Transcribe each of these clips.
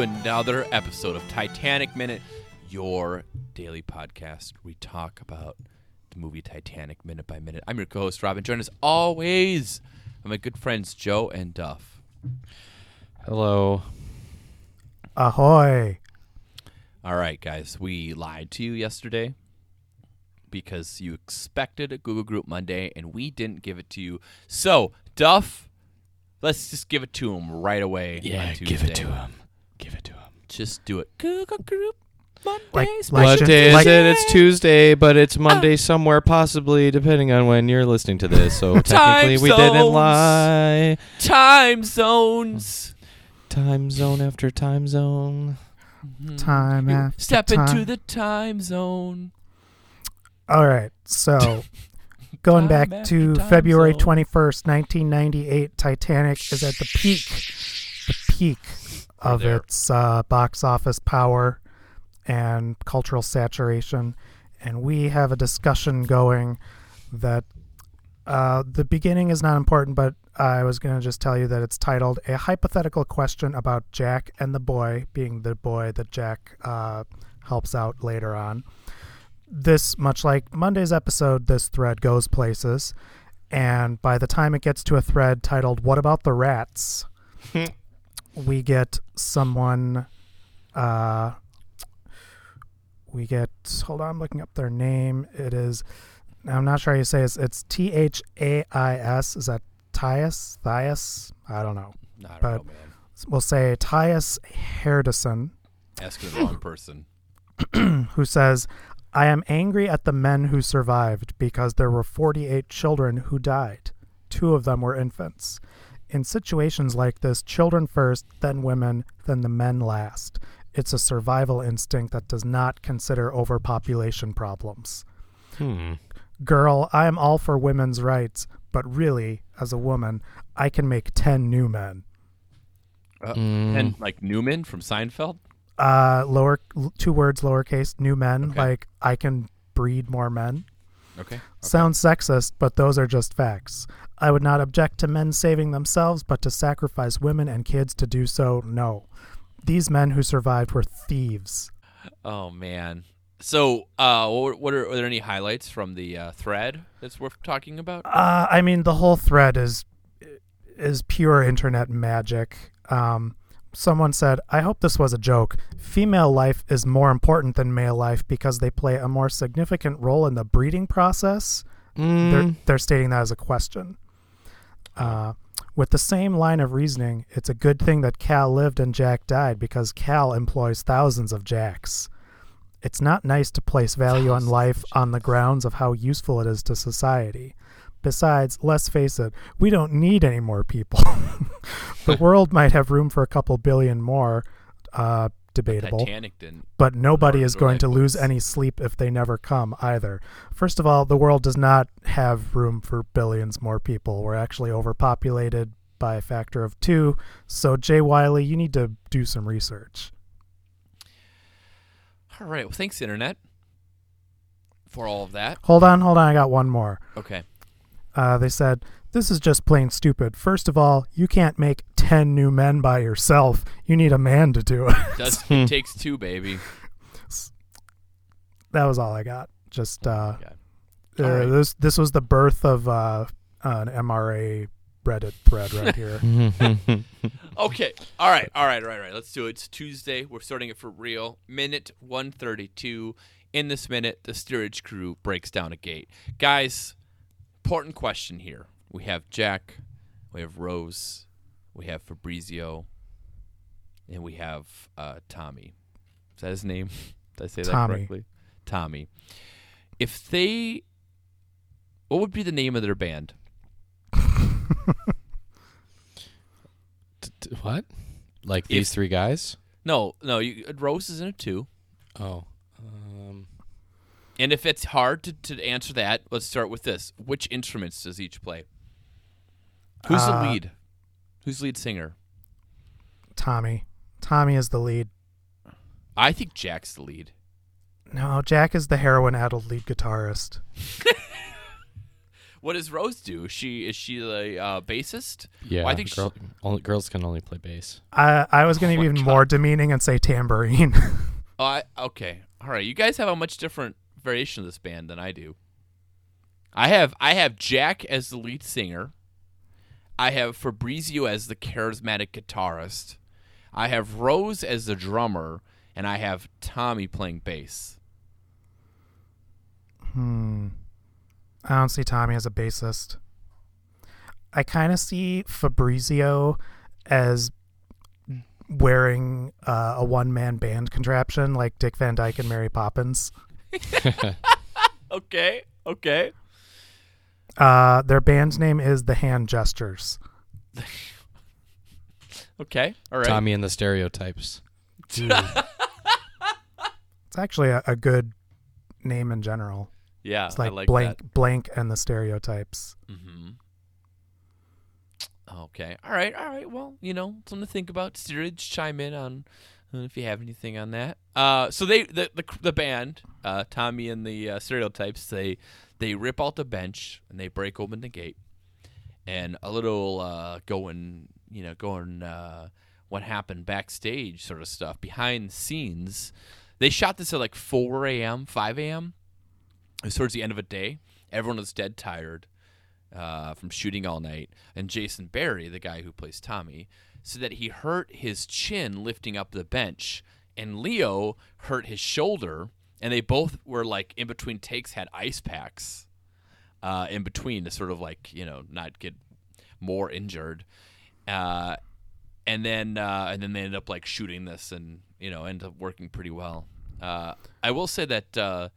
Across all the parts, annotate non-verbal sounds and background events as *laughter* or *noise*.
another episode of Titanic Minute, your daily podcast. We talk about the movie Titanic minute by minute. I'm your co-host Robin. Join us always. By my good friends Joe and Duff. Hello. Ahoy! All right, guys, we lied to you yesterday because you expected a Google Group Monday and we didn't give it to you. So, Duff, let's just give it to him right away. on to him. Give it to him. Just do it. Google Group Monday. Like- special like What just- day is like- it? It's Tuesday, but it's Monday somewhere, possibly, depending on when you're listening to this. So *laughs* technically, we didn't zones. lie. time zones. Time zone after time zone. Time You after Step time. into the time zone. All right, so *laughs* going Time back to February zone. 21st, 1998, Titanic is at the peak, the peak We're of there. its uh, box office power and cultural saturation. And we have a discussion going that uh, the beginning is not important, but I was going to just tell you that it's titled A Hypothetical Question About Jack and the Boy, being the boy that Jack uh, helps out later on. This, much like Monday's episode, this thread goes places. And by the time it gets to a thread titled What About the Rats? we get someone. Uh, we get. Hold on, I'm looking up their name. It is. I'm not sure how you say it. It's T H A I S. Is that Tyus? Thias? I don't know. I don't But- know, man. We'll say Tyus Herdison, Asking the wrong *coughs* person. *clears throat* who says, I am angry at the men who survived because there were 48 children who died. Two of them were infants. In situations like this, children first, then women, then the men last. It's a survival instinct that does not consider overpopulation problems. Hmm. Girl, I am all for women's rights, but really, as a woman, I can make 10 new men. Uh, Mm. And like Newman from Seinfeld. Uh, lower two words, lowercase, new men. Okay. Like I can breed more men. Okay. okay. Sounds sexist, but those are just facts. I would not object to men saving themselves, but to sacrifice women and kids to do so, no. These men who survived were thieves. Oh man. So, uh, what, what are, are there any highlights from the uh, thread that's worth talking about? Uh, I mean, the whole thread is is pure internet magic. Um, someone said, "I hope this was a joke. Female life is more important than male life because they play a more significant role in the breeding process." Mm. They're they're stating that as a question. Uh, with the same line of reasoning, it's a good thing that Cal lived and Jack died because Cal employs thousands of Jacks. It's not nice to place value on life on the grounds of how useful it is to society. Besides, let's face it, we don't need any more people. *laughs* the *laughs* world might have room for a couple billion more, uh, debatable Titanic didn't. but nobody is going to lose any sleep if they never come either. First of all, the world does not have room for billions more people. We're actually overpopulated by a factor of two. So, Jay Wiley, you need to do some research. All right. Well, thanks, internet, for all of that. Hold on, hold on. I got one more. Okay. Uh, they said, This is just plain stupid. First of all, you can't make 10 new men by yourself. You need a man to do it. Does it *laughs* takes two, baby? that was all I got. Just, uh, Yeah. uh, All right. this, this was the birth of uh, an MRA Reddit thread right here. *laughs* *laughs* Okay. All right. All right. All right. All right. Let's do it. It's Tuesday. We're starting it for real. Minute 132. In this minute, the steerage crew breaks down a gate. Guys, important question here. We have Jack, we have Rose, we have Fabrizio, and we have uh, Tommy. Is that his name? *laughs* Did I say that correctly? Tommy. If they. What would be the name of their band? *laughs* T- t- what? Like If- these three guys? No, no. You, Rose is in it too. Oh. Um, And if it's hard to, to answer that, let's start with this. Which instruments does each play? Who's Uh, the lead? Who's the lead singer? Tommy. Tommy is the lead. I think Jack's the lead. No, Jack is the heroin-addled lead guitarist. *laughs* What does Rose do? Is she is she the uh, bassist? Yeah, Well, I think girl, only, girls can only play bass. I I was going Oh to my be even God. more demeaning and say tambourine. *laughs* Oh, I, okay. All right. You guys have a much different variation of this band than I do. I have I have Jack as the lead singer. I have Fabrizio as the charismatic guitarist. I have Rose as the drummer, and I have Tommy playing bass. hmm. I don't see Tommy as a bassist. I kind of see Fabrizio as wearing uh, a one-man band contraption like Dick Van Dyke and Mary Poppins. *laughs* Okay. Okay. Uh, their band's name is the Hand Gestures. *laughs* Okay. All right. Tommy and the Stereotypes. *laughs* It's actually a, a good name in general. Yeah. It's like, I like blank, blank, and the stereotypes. Mm-hmm. Okay. All right. All right. Well, you know, something to think about. Steerage, chime in on uh, if you have anything on that. Uh, so they the the, the band, uh, Tommy and the uh, stereotypes, they they rip out the bench and they break open the gate, and a little uh, going, you know, going uh, what happened backstage sort of stuff behind the scenes. They shot this at like 4 a.m., 5 a.m. It was towards the end of a day. Everyone was dead tired uh, from shooting all night. And Jason Barry, the guy who plays Tommy, said that he hurt his chin lifting up the bench, and Leo hurt his shoulder. And they both were like in between takes had ice packs uh, in between to sort of like you know not get more injured. Uh, and then uh, and then they ended up like shooting this and you know ended up working pretty well. Uh, I will say that uh,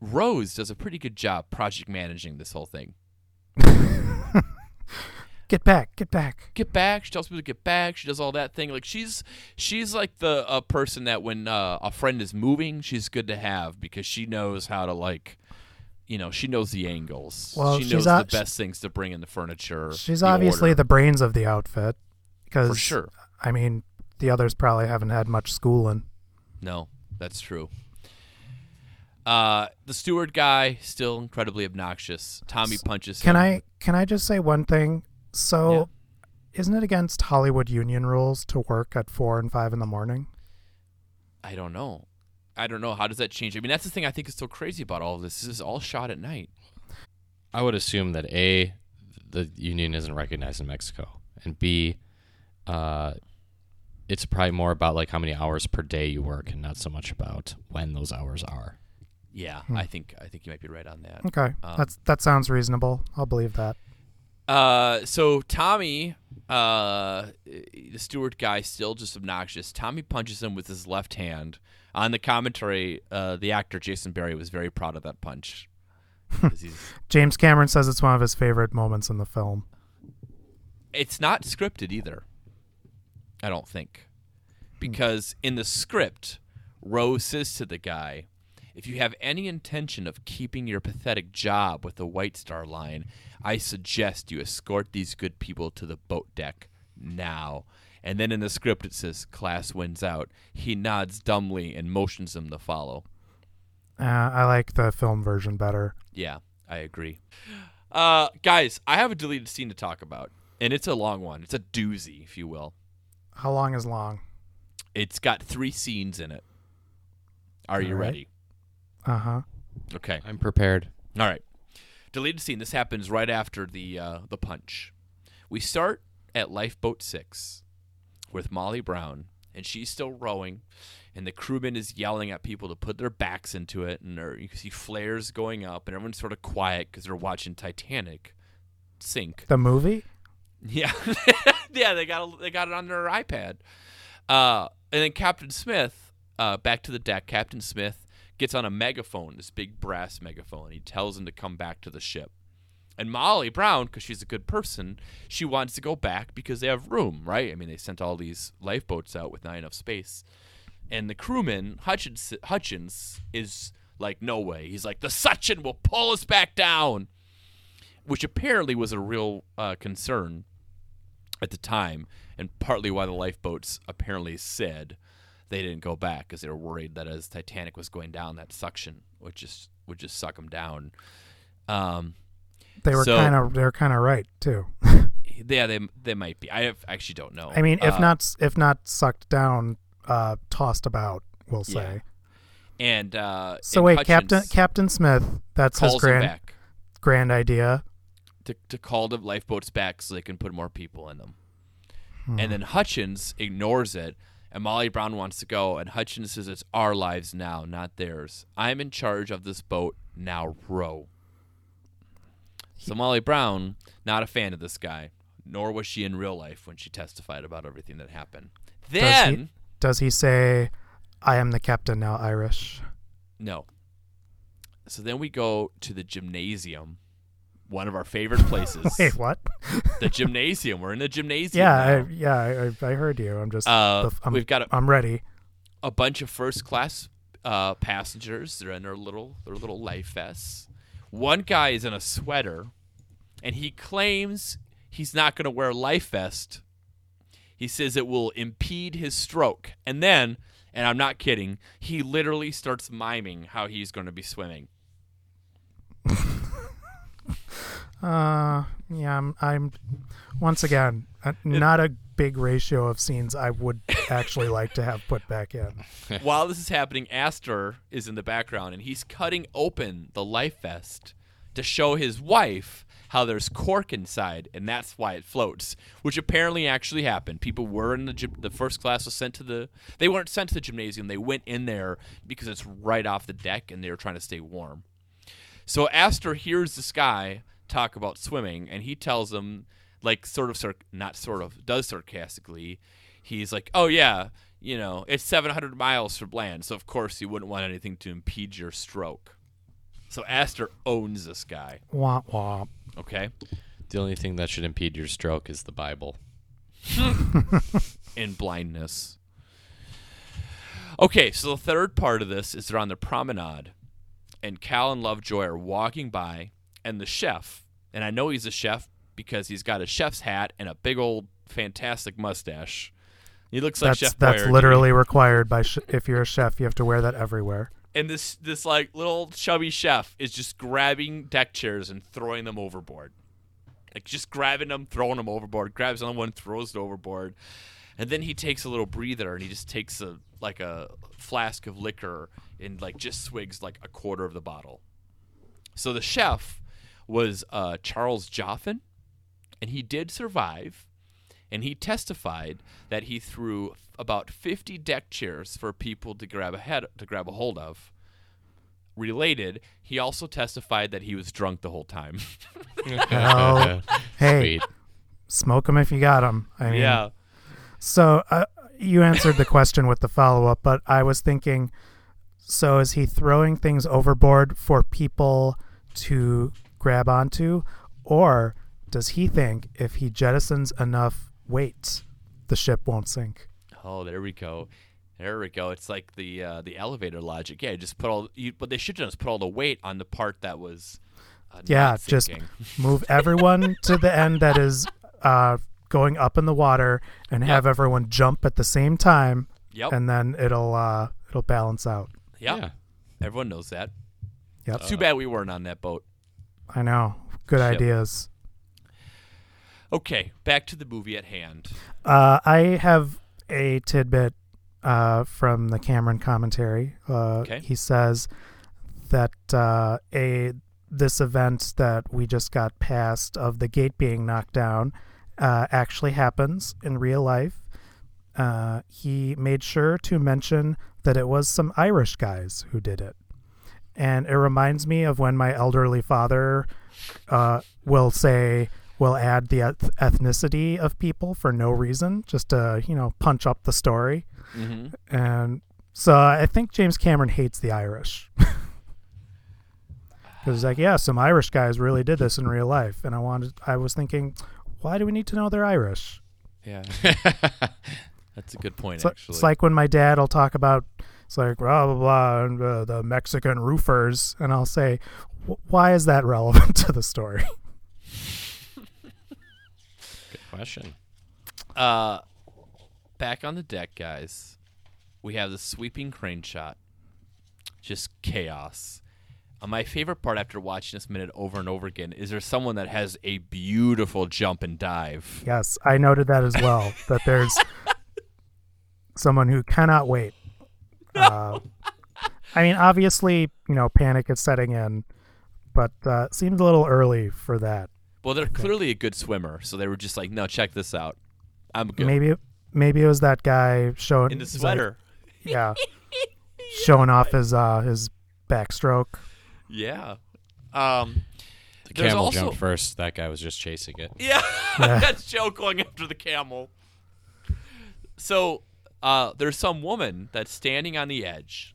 Rose does a pretty good job project managing this whole thing. *laughs* Get back, get back. Get back. She tells people to get back. She does all that thing. Like she's she's like the uh, person that when uh, a friend is moving, she's good to have because she knows how to like. You know, she knows the angles. Well, she knows the best things to bring in the furniture. She's the obviously order. the brains of the outfit. Because, for sure. I mean, the others probably haven't had much schooling. No, that's true. Uh, the steward guy still incredibly obnoxious. Tommy punches Can him. I can I just say one thing? So, Yeah. isn't it against Hollywood union rules to work at four and five in the morning? I don't know. I don't know. How does that change? I mean, that's the thing I think is so crazy about all of this. This is all shot at night. I would assume that A, the union isn't recognized in Mexico, and B, uh, it's probably more about like how many hours per day you work, and not so much about when those hours are. Yeah, Hmm. I think I think you might be right on that. Okay, Um, that's that sounds reasonable. I'll believe that. Uh, so Tommy, uh, the steward guy, still just obnoxious. Tommy punches him with his left hand. On the commentary, uh, the actor Jason Barry was very proud of that punch. *laughs* James Cameron says it's one of his favorite moments in the film. it's not scripted either. I don't think, because in the script, Rose says to the guy, "If you have any intention of keeping your pathetic job with the White Star Line, I suggest you escort these good people to the boat deck now." And then in the script it says, "Class wins out." He nods dumbly and motions them to follow. Uh, I like the film version better. Yeah, I agree. Uh, guys, I have a deleted scene to talk about, and it's a long one. It's a doozy, if you will. How long is long? It's got three scenes in it. Are you All right. ready? Uh huh. Okay. I'm prepared. All right. Deleted scene. This happens right after the uh, the punch. We start at lifeboat six with Molly Brown, and she's still rowing, and the crewman is yelling at people to put their backs into it, and you can see flares going up, and everyone's sort of quiet because they're watching Titanic sink. The movie? *laughs* Yeah, *laughs* yeah, they got they got it on their iPad. Uh, and then Captain Smith, uh, back to the deck. Captain Smith gets on a megaphone, this big brass megaphone. He tells him to come back to the ship. And Molly Brown, because she's a good person, she wants to go back because they have room, right? I mean, they sent all these lifeboats out with not enough space. And the crewman, Hutchins, Hutchins is like, no way. He's like, the suction will pull us back down, which apparently was a real uh, concern at the time, and partly why the lifeboats apparently said they didn't go back because they were worried that as Titanic was going down, that suction would just would just suck them down. Um, They were So- kind of they're kind of right too. *laughs* yeah, they they might be. I have, actually don't know. I mean, if Uh, not if not sucked down, uh, tossed about, we'll Yeah. say. and uh, So and wait, Captain Hutchins Captain Smith, that's his grand back grand idea. to to call the lifeboats back so they can put more people in them. Hmm. And then Hutchins ignores it, and Molly Brown wants to go, and Hutchins says it's our lives now, not theirs. I'm in charge of this boat, now row. So Molly Brown, not a fan of this guy, nor was she in real life when she testified about everything that happened. Does Then, he, does he say, "I am the captain now, Irish"? no. So then we go to the gymnasium, one of our favorite places. *laughs* Wait, what? *laughs* the gymnasium. We're in the gymnasium. yeah, I, yeah, I, I heard you. I'm just, Uh, I'm, we've got a, I'm ready. a bunch of first class uh, passengers. They're in their little their little life vests. One guy is in a sweater, and he claims he's not going to wear a life vest. He says it will impede his stroke, and then, and I'm not kidding, he literally starts miming how he's going to be swimming. *laughs* Uh, yeah, I'm, I'm once again uh, not a big ratio of scenes I would actually *laughs* like to have put back in. *laughs* While this is happening, Astor is in the background, and he's cutting open the life vest to show his wife how there's cork inside, and that's why it floats. Which apparently actually happened. People were in the gym, the first class was sent to the. They weren't sent to the gymnasium. They went in there because it's right off the deck, and they were trying to stay warm. So Astor hears this guy talk about swimming, and he tells him, like, sort of, sarc- not sort of, does sarcastically. He's like, "Oh yeah, you know, it's 700 miles from land, so of course you wouldn't want anything to impede your stroke." So Astor owns this guy. Womp womp. Okay, The only thing that should impede your stroke is the Bible. *laughs* in blindness. Okay, so the third part of this is they're on the promenade, and Cal and Lovejoy are walking by, and the chef, and I know he's a chef because he's got a chef's hat and a big old fantastic mustache. He looks like That's Chef that's Boyardee. literally required by sh- if you're a chef, you have to wear that everywhere. and this this like little chubby chef is just grabbing deck chairs and throwing them overboard like just grabbing them throwing them overboard grabs another one throws it overboard and then he takes a little breather and he just takes a like a flask of liquor and like just swigs like a quarter of the bottle so the chef was uh, charles Joughin and he did survive and he testified that he threw about 50 deck chairs for people to grab a head to grab a hold of. Related, he also testified that he was drunk the whole time. *laughs* Oh, hey, Sweet. smoke them if you got them. I mean, yeah. So uh, you answered the question with the follow up, but I was thinking, so is he throwing things overboard for people to grab onto, or does he think if he jettisons enough weight, the ship won't sink? Oh, there we go. There we go. It's like the uh, the elevator logic. Yeah, just put all. You, but they should just put all the weight on the part that was. Uh, Yeah, not just. *laughs* Move everyone *laughs* to the end that is uh, going up in the water, and have everyone jump at the same time, Yep. and then it'll uh, it'll balance out. Yep. Yeah. Everyone knows that. Yep, Too bad we weren't on that boat. I know. Good Ship. ideas. Okay, back to the movie at hand. Uh, I have a tidbit uh, from the Cameron commentary. Uh, Okay. He says that uh, a this event that we just got past of the gate being knocked down uh, actually happens in real life. Uh, he made sure to mention that it was some Irish guys who did it. And it reminds me of when my elderly father uh, will say, will add the eth- ethnicity of people for no reason, just to, you know, punch up the story. Mm-hmm. And so I think James Cameron hates the Irish. *laughs* Because he's like, yeah, some Irish guys really did this in real life. And I wanted, I was thinking, why do we need to know they're Irish? Yeah, *laughs* that's a good point. It's, actually, it's like when my dad will talk about, it's like, blah, blah, blah, and, uh, the Mexican roofers. And I'll say, why is that relevant *laughs* to the story? Good question. Uh, back on the deck, guys. We have the sweeping crane shot. Just chaos. Uh, my favorite part after watching this minute over and over again is there's someone that has a beautiful jump and dive. Yes, I noted that as well. that there's *laughs* someone who cannot wait. *laughs* Uh, I mean, obviously, you know, panic is setting in, but uh, seems a little early for that. Well, they're clearly a good swimmer, so they were just like, "No, check this out. I'm good." Maybe, maybe it was that guy showing in the he's like- sweater. yeah, *laughs* showing off his uh his backstroke. yeah. Um. The camel also- jumped first. That guy was just chasing it. Yeah, *laughs* Yeah. that's Joe going after the camel. So, uh, there's some woman that's standing on the edge,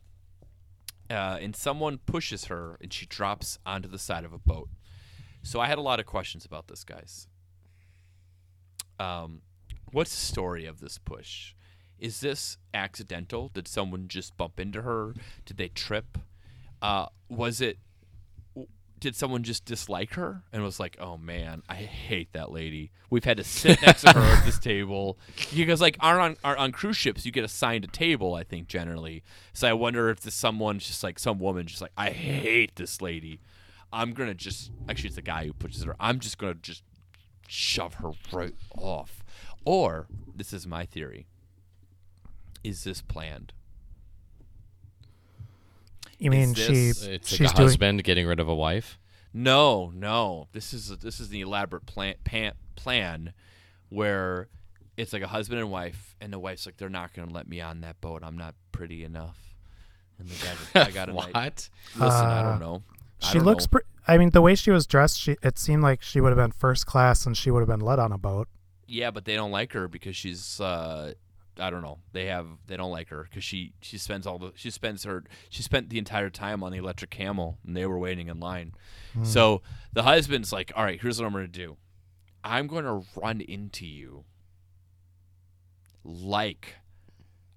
uh, and someone pushes her, and she drops onto the side of a boat. So I had a lot of questions about this, guys. Um, what's the story of this push? Is this accidental? Did someone just bump into her? Did they trip? Uh, was it did someone just dislike her and was like, "Oh man, I hate that lady. We've had to sit next to her at this table because like on on cruise ships you get assigned a table. I think generally. So I wonder if this someone's just like some woman just like I hate this lady. I'm gonna just actually it's the guy who pushes her. I'm just gonna just shove her right off. Or this is my theory. Is this planned? You mean this- she It's she's like a doing husband getting rid of a wife. No, no. This is this is the elaborate plan pan, plan where it's like a husband and wife, and the wife's like, "They're not going to let me on that boat. I'm not pretty enough." And the guy's *laughs* like, "I got a night." what? Listen, I Uh, don't know. I she don't looks. know. Pre- I mean, the way she was dressed, she it seemed like she would have been first class and she would have been let on a boat. yeah, but they don't like her because she's. uh I don't know. They have. They don't like her because she she spends all the she spends her she spent the entire time on the electric camel and they were waiting in line. Hmm. So the husband's like, "All right, here's what I'm to do. I'm going to run into you like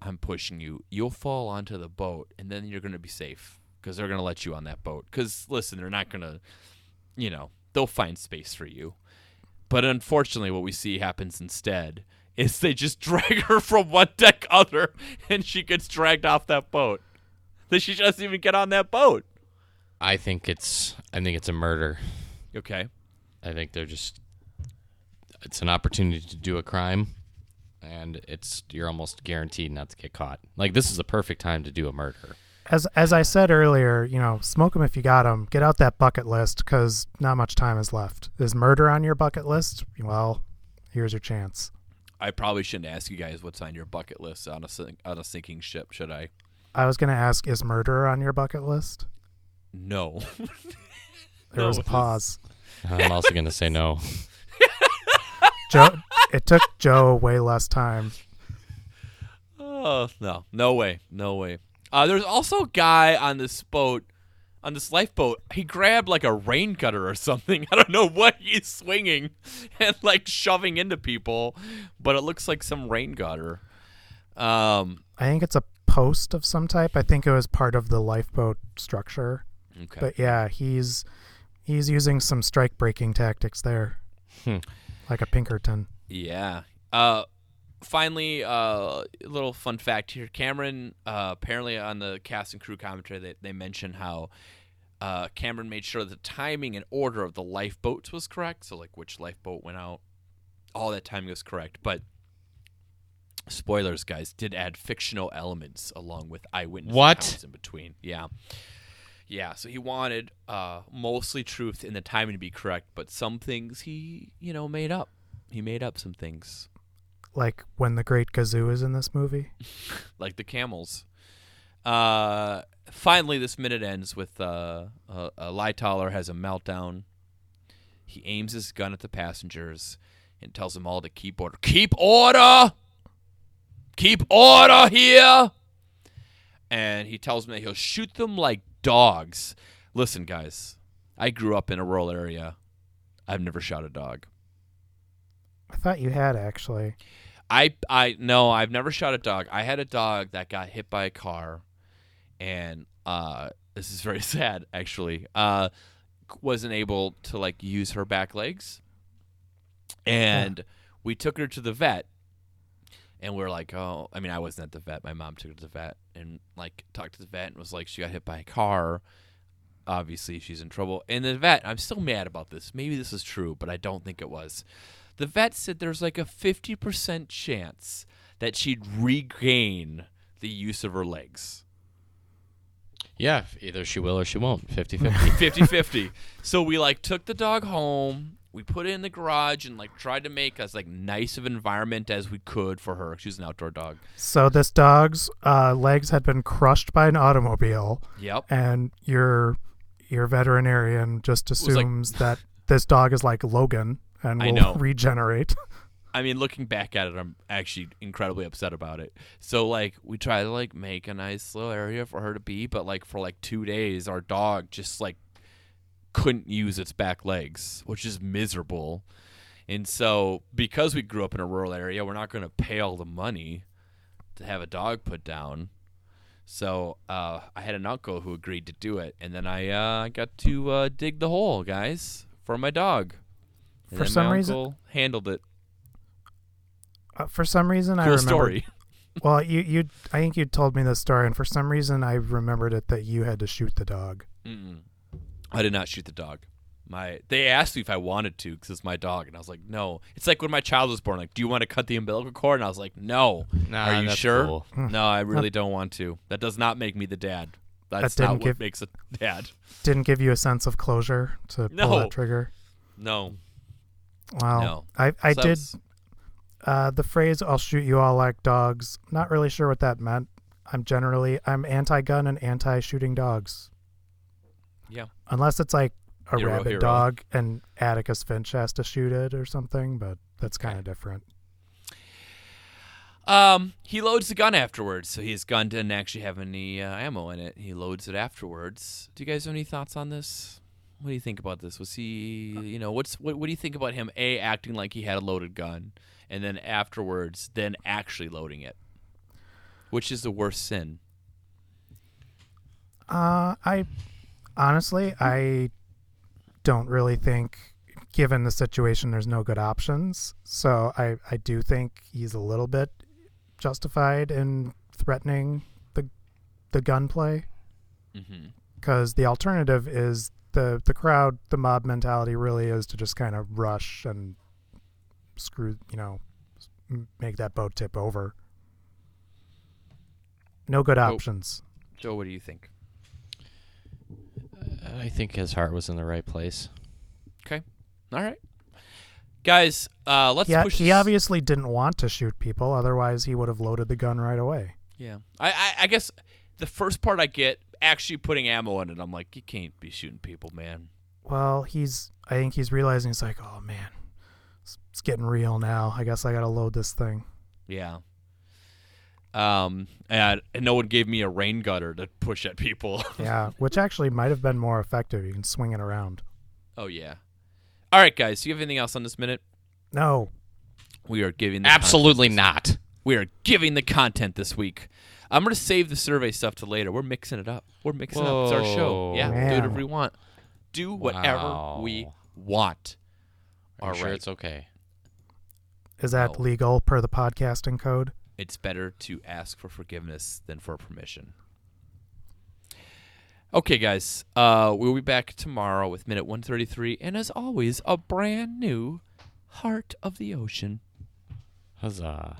I'm pushing you. You'll fall onto the boat, and then you're going to be safe because they're going to let you on that boat. Because listen, they're not going to, you know, they'll find space for you. But unfortunately, what we see happens instead is they just *laughs* drag her from one deck other, and she gets dragged off that boat. That she doesn't even get on that boat. I think it's. I think it's a murder. Okay. I think they're just. It's an opportunity to do a crime, and it's you're almost guaranteed not to get caught. Like this is the perfect time to do a murder. As as I said earlier, you know, smoke them if you got them. Get out that bucket list because not much time is left. Is murder on your bucket list? Well, here's your chance. I probably shouldn't ask you guys what's on your bucket list on a sink, on a sinking ship, should I? I was gonna ask, is murder on your bucket list? No. *laughs* There No, was a pause. I'm also gonna say no. *laughs* Joe, it took Joe way less time. oh no, no way, no way. Uh, there's also a guy on this boat, on this lifeboat. He grabbed like a rain cutter or something. *laughs* I don't know what he's swinging *laughs* and like shoving into people, but it looks like some rain gutter. Um. I think it's a post of some type. I think it was part of the lifeboat structure. Okay. But yeah, he's he's using some strike breaking tactics there, Hmm. like a Pinkerton. Yeah. Uh, finally, uh, a little fun fact here. Cameron, uh, apparently on the cast and crew commentary, they, they mentioned how uh, Cameron made sure the timing and order of the lifeboats was correct. So, like, which lifeboat went out, all that timing was correct. But spoilers, guys, did add fictional elements along with eyewitness What? accounts in between. Yeah. Yeah, so he wanted uh, mostly truth and the timing to be correct, but some things he, you know, made up. He made up some things, Like when the Great Gazoo is in this movie. *laughs* like the camels. Uh, finally, this minute ends with uh, uh, uh, Lightoller has a meltdown. He aims his gun at the passengers and tells them all to keep order. Keep order! Keep order here! And he tells them that he'll shoot them like dogs. Listen, guys, I grew up in a rural area. I've never shot a dog. I thought you had actually. I I no, I've never shot a dog. I had a dog that got hit by a car, and uh, this is very *laughs* sad actually. Uh, wasn't able to like use her back legs, and we took her to the vet, And we're like, oh, I mean, I wasn't at the vet. My mom took her to the vet and like talked to the vet and was like, she got hit by a car. Obviously, she's in trouble. And the vet, I'm still mad about this. Maybe this is true, but I don't think it was. The vet said there's like a 50% chance that she'd regain the use of her legs. Yeah, either she will or she won't. 50-50. 50 50. So we like took the dog home. We put it in the garage and like tried to make as like nice of an environment as we could for her. She was an outdoor dog. So this dog's uh, legs had been crushed by an automobile, Yep. and your your veterinarian just like- assumes that this dog is like Logan and I will know. *laughs* regenerate. *laughs* I mean, looking back at it, I'm actually incredibly upset about it. So like we try to like make a nice little area for her to be, but like for like two days, our dog just like couldn't use its back legs, which is miserable. And so because we grew up in a rural area, we're not going to pay all the money to have a dog put down. So uh, I had an uncle who agreed to do it, and then I uh, got to uh, dig the hole, guys, for my dog. And For then some my reason- uncle handled it. Uh, for some reason, I remember. story. *laughs* Well, you you I think you told me the story, and for some reason, I remembered it that you had to shoot the dog. Mm-mm. I did not shoot the dog. My they asked me if I wanted to because it's my dog, and I was like, no. It's like when my child was born. Like, do you want to cut the umbilical cord? And I was like, no. Nah, Are you sure? cool. No, I really don't want to. That does not make me the dad. That's didn't not what give- makes a dad. Didn't give you a sense of closure to pull that trigger. No, Wow. no. I I So did was- uh, the phrase "I'll shoot you all like dogs." Not really sure what that meant. I'm generally I'm anti-gun and anti-shooting dogs. Yeah. Unless it's like a Hero, rabid hero. dog and Atticus Finch has to shoot it or something, but that's kind of different. Um, he loads the gun afterwards, so his gun didn't actually have any uh, ammo in it. He loads it afterwards. Do you guys have any thoughts on this? What do you think about this? Was he, you know, what's what? What do you think about him? A acting like he had a loaded gun, and then afterwards, then actually loading it. Which is the worst sin? Uh, I honestly I don't really think, given the situation, there's no good options. So I I do think he's a little bit justified in threatening the the gunplay. Mm-hmm. because the alternative is the the crowd the mob mentality really is to just kind of rush and screw you know make that boat tip over no good Oh. options Joe, what do you think? I think his heart was in the right place. Okay. All right, guys, uh, let's yeah push. he this- obviously didn't want to shoot people otherwise he would have loaded the gun right away Yeah, I, I, I guess the first part I get actually putting ammo in it. I'm like, you can't be shooting people, man. well he's i think he's realizing he's like oh man it's, it's getting real now i guess i gotta load this thing Yeah. Um, and, and no one gave me a rain gutter to push at people. *laughs* yeah which actually might have been more effective you can swing it around oh yeah. All right, guys. Do you have anything else on this minute? no We are giving the Absolutely not. We are giving the content this week. I'm gonna save the survey stuff to later. We're mixing it up. We're mixing up. It's our show. Whoa. Yeah, do Man. whatever we want. Do whatever we want. Are All you sure it's okay? is that No. legal per the podcasting code it's better to ask for forgiveness than for permission. Okay, guys, uh, we'll be back tomorrow with minute 133, and as always, a brand new Heart of the Ocean. Huzzah.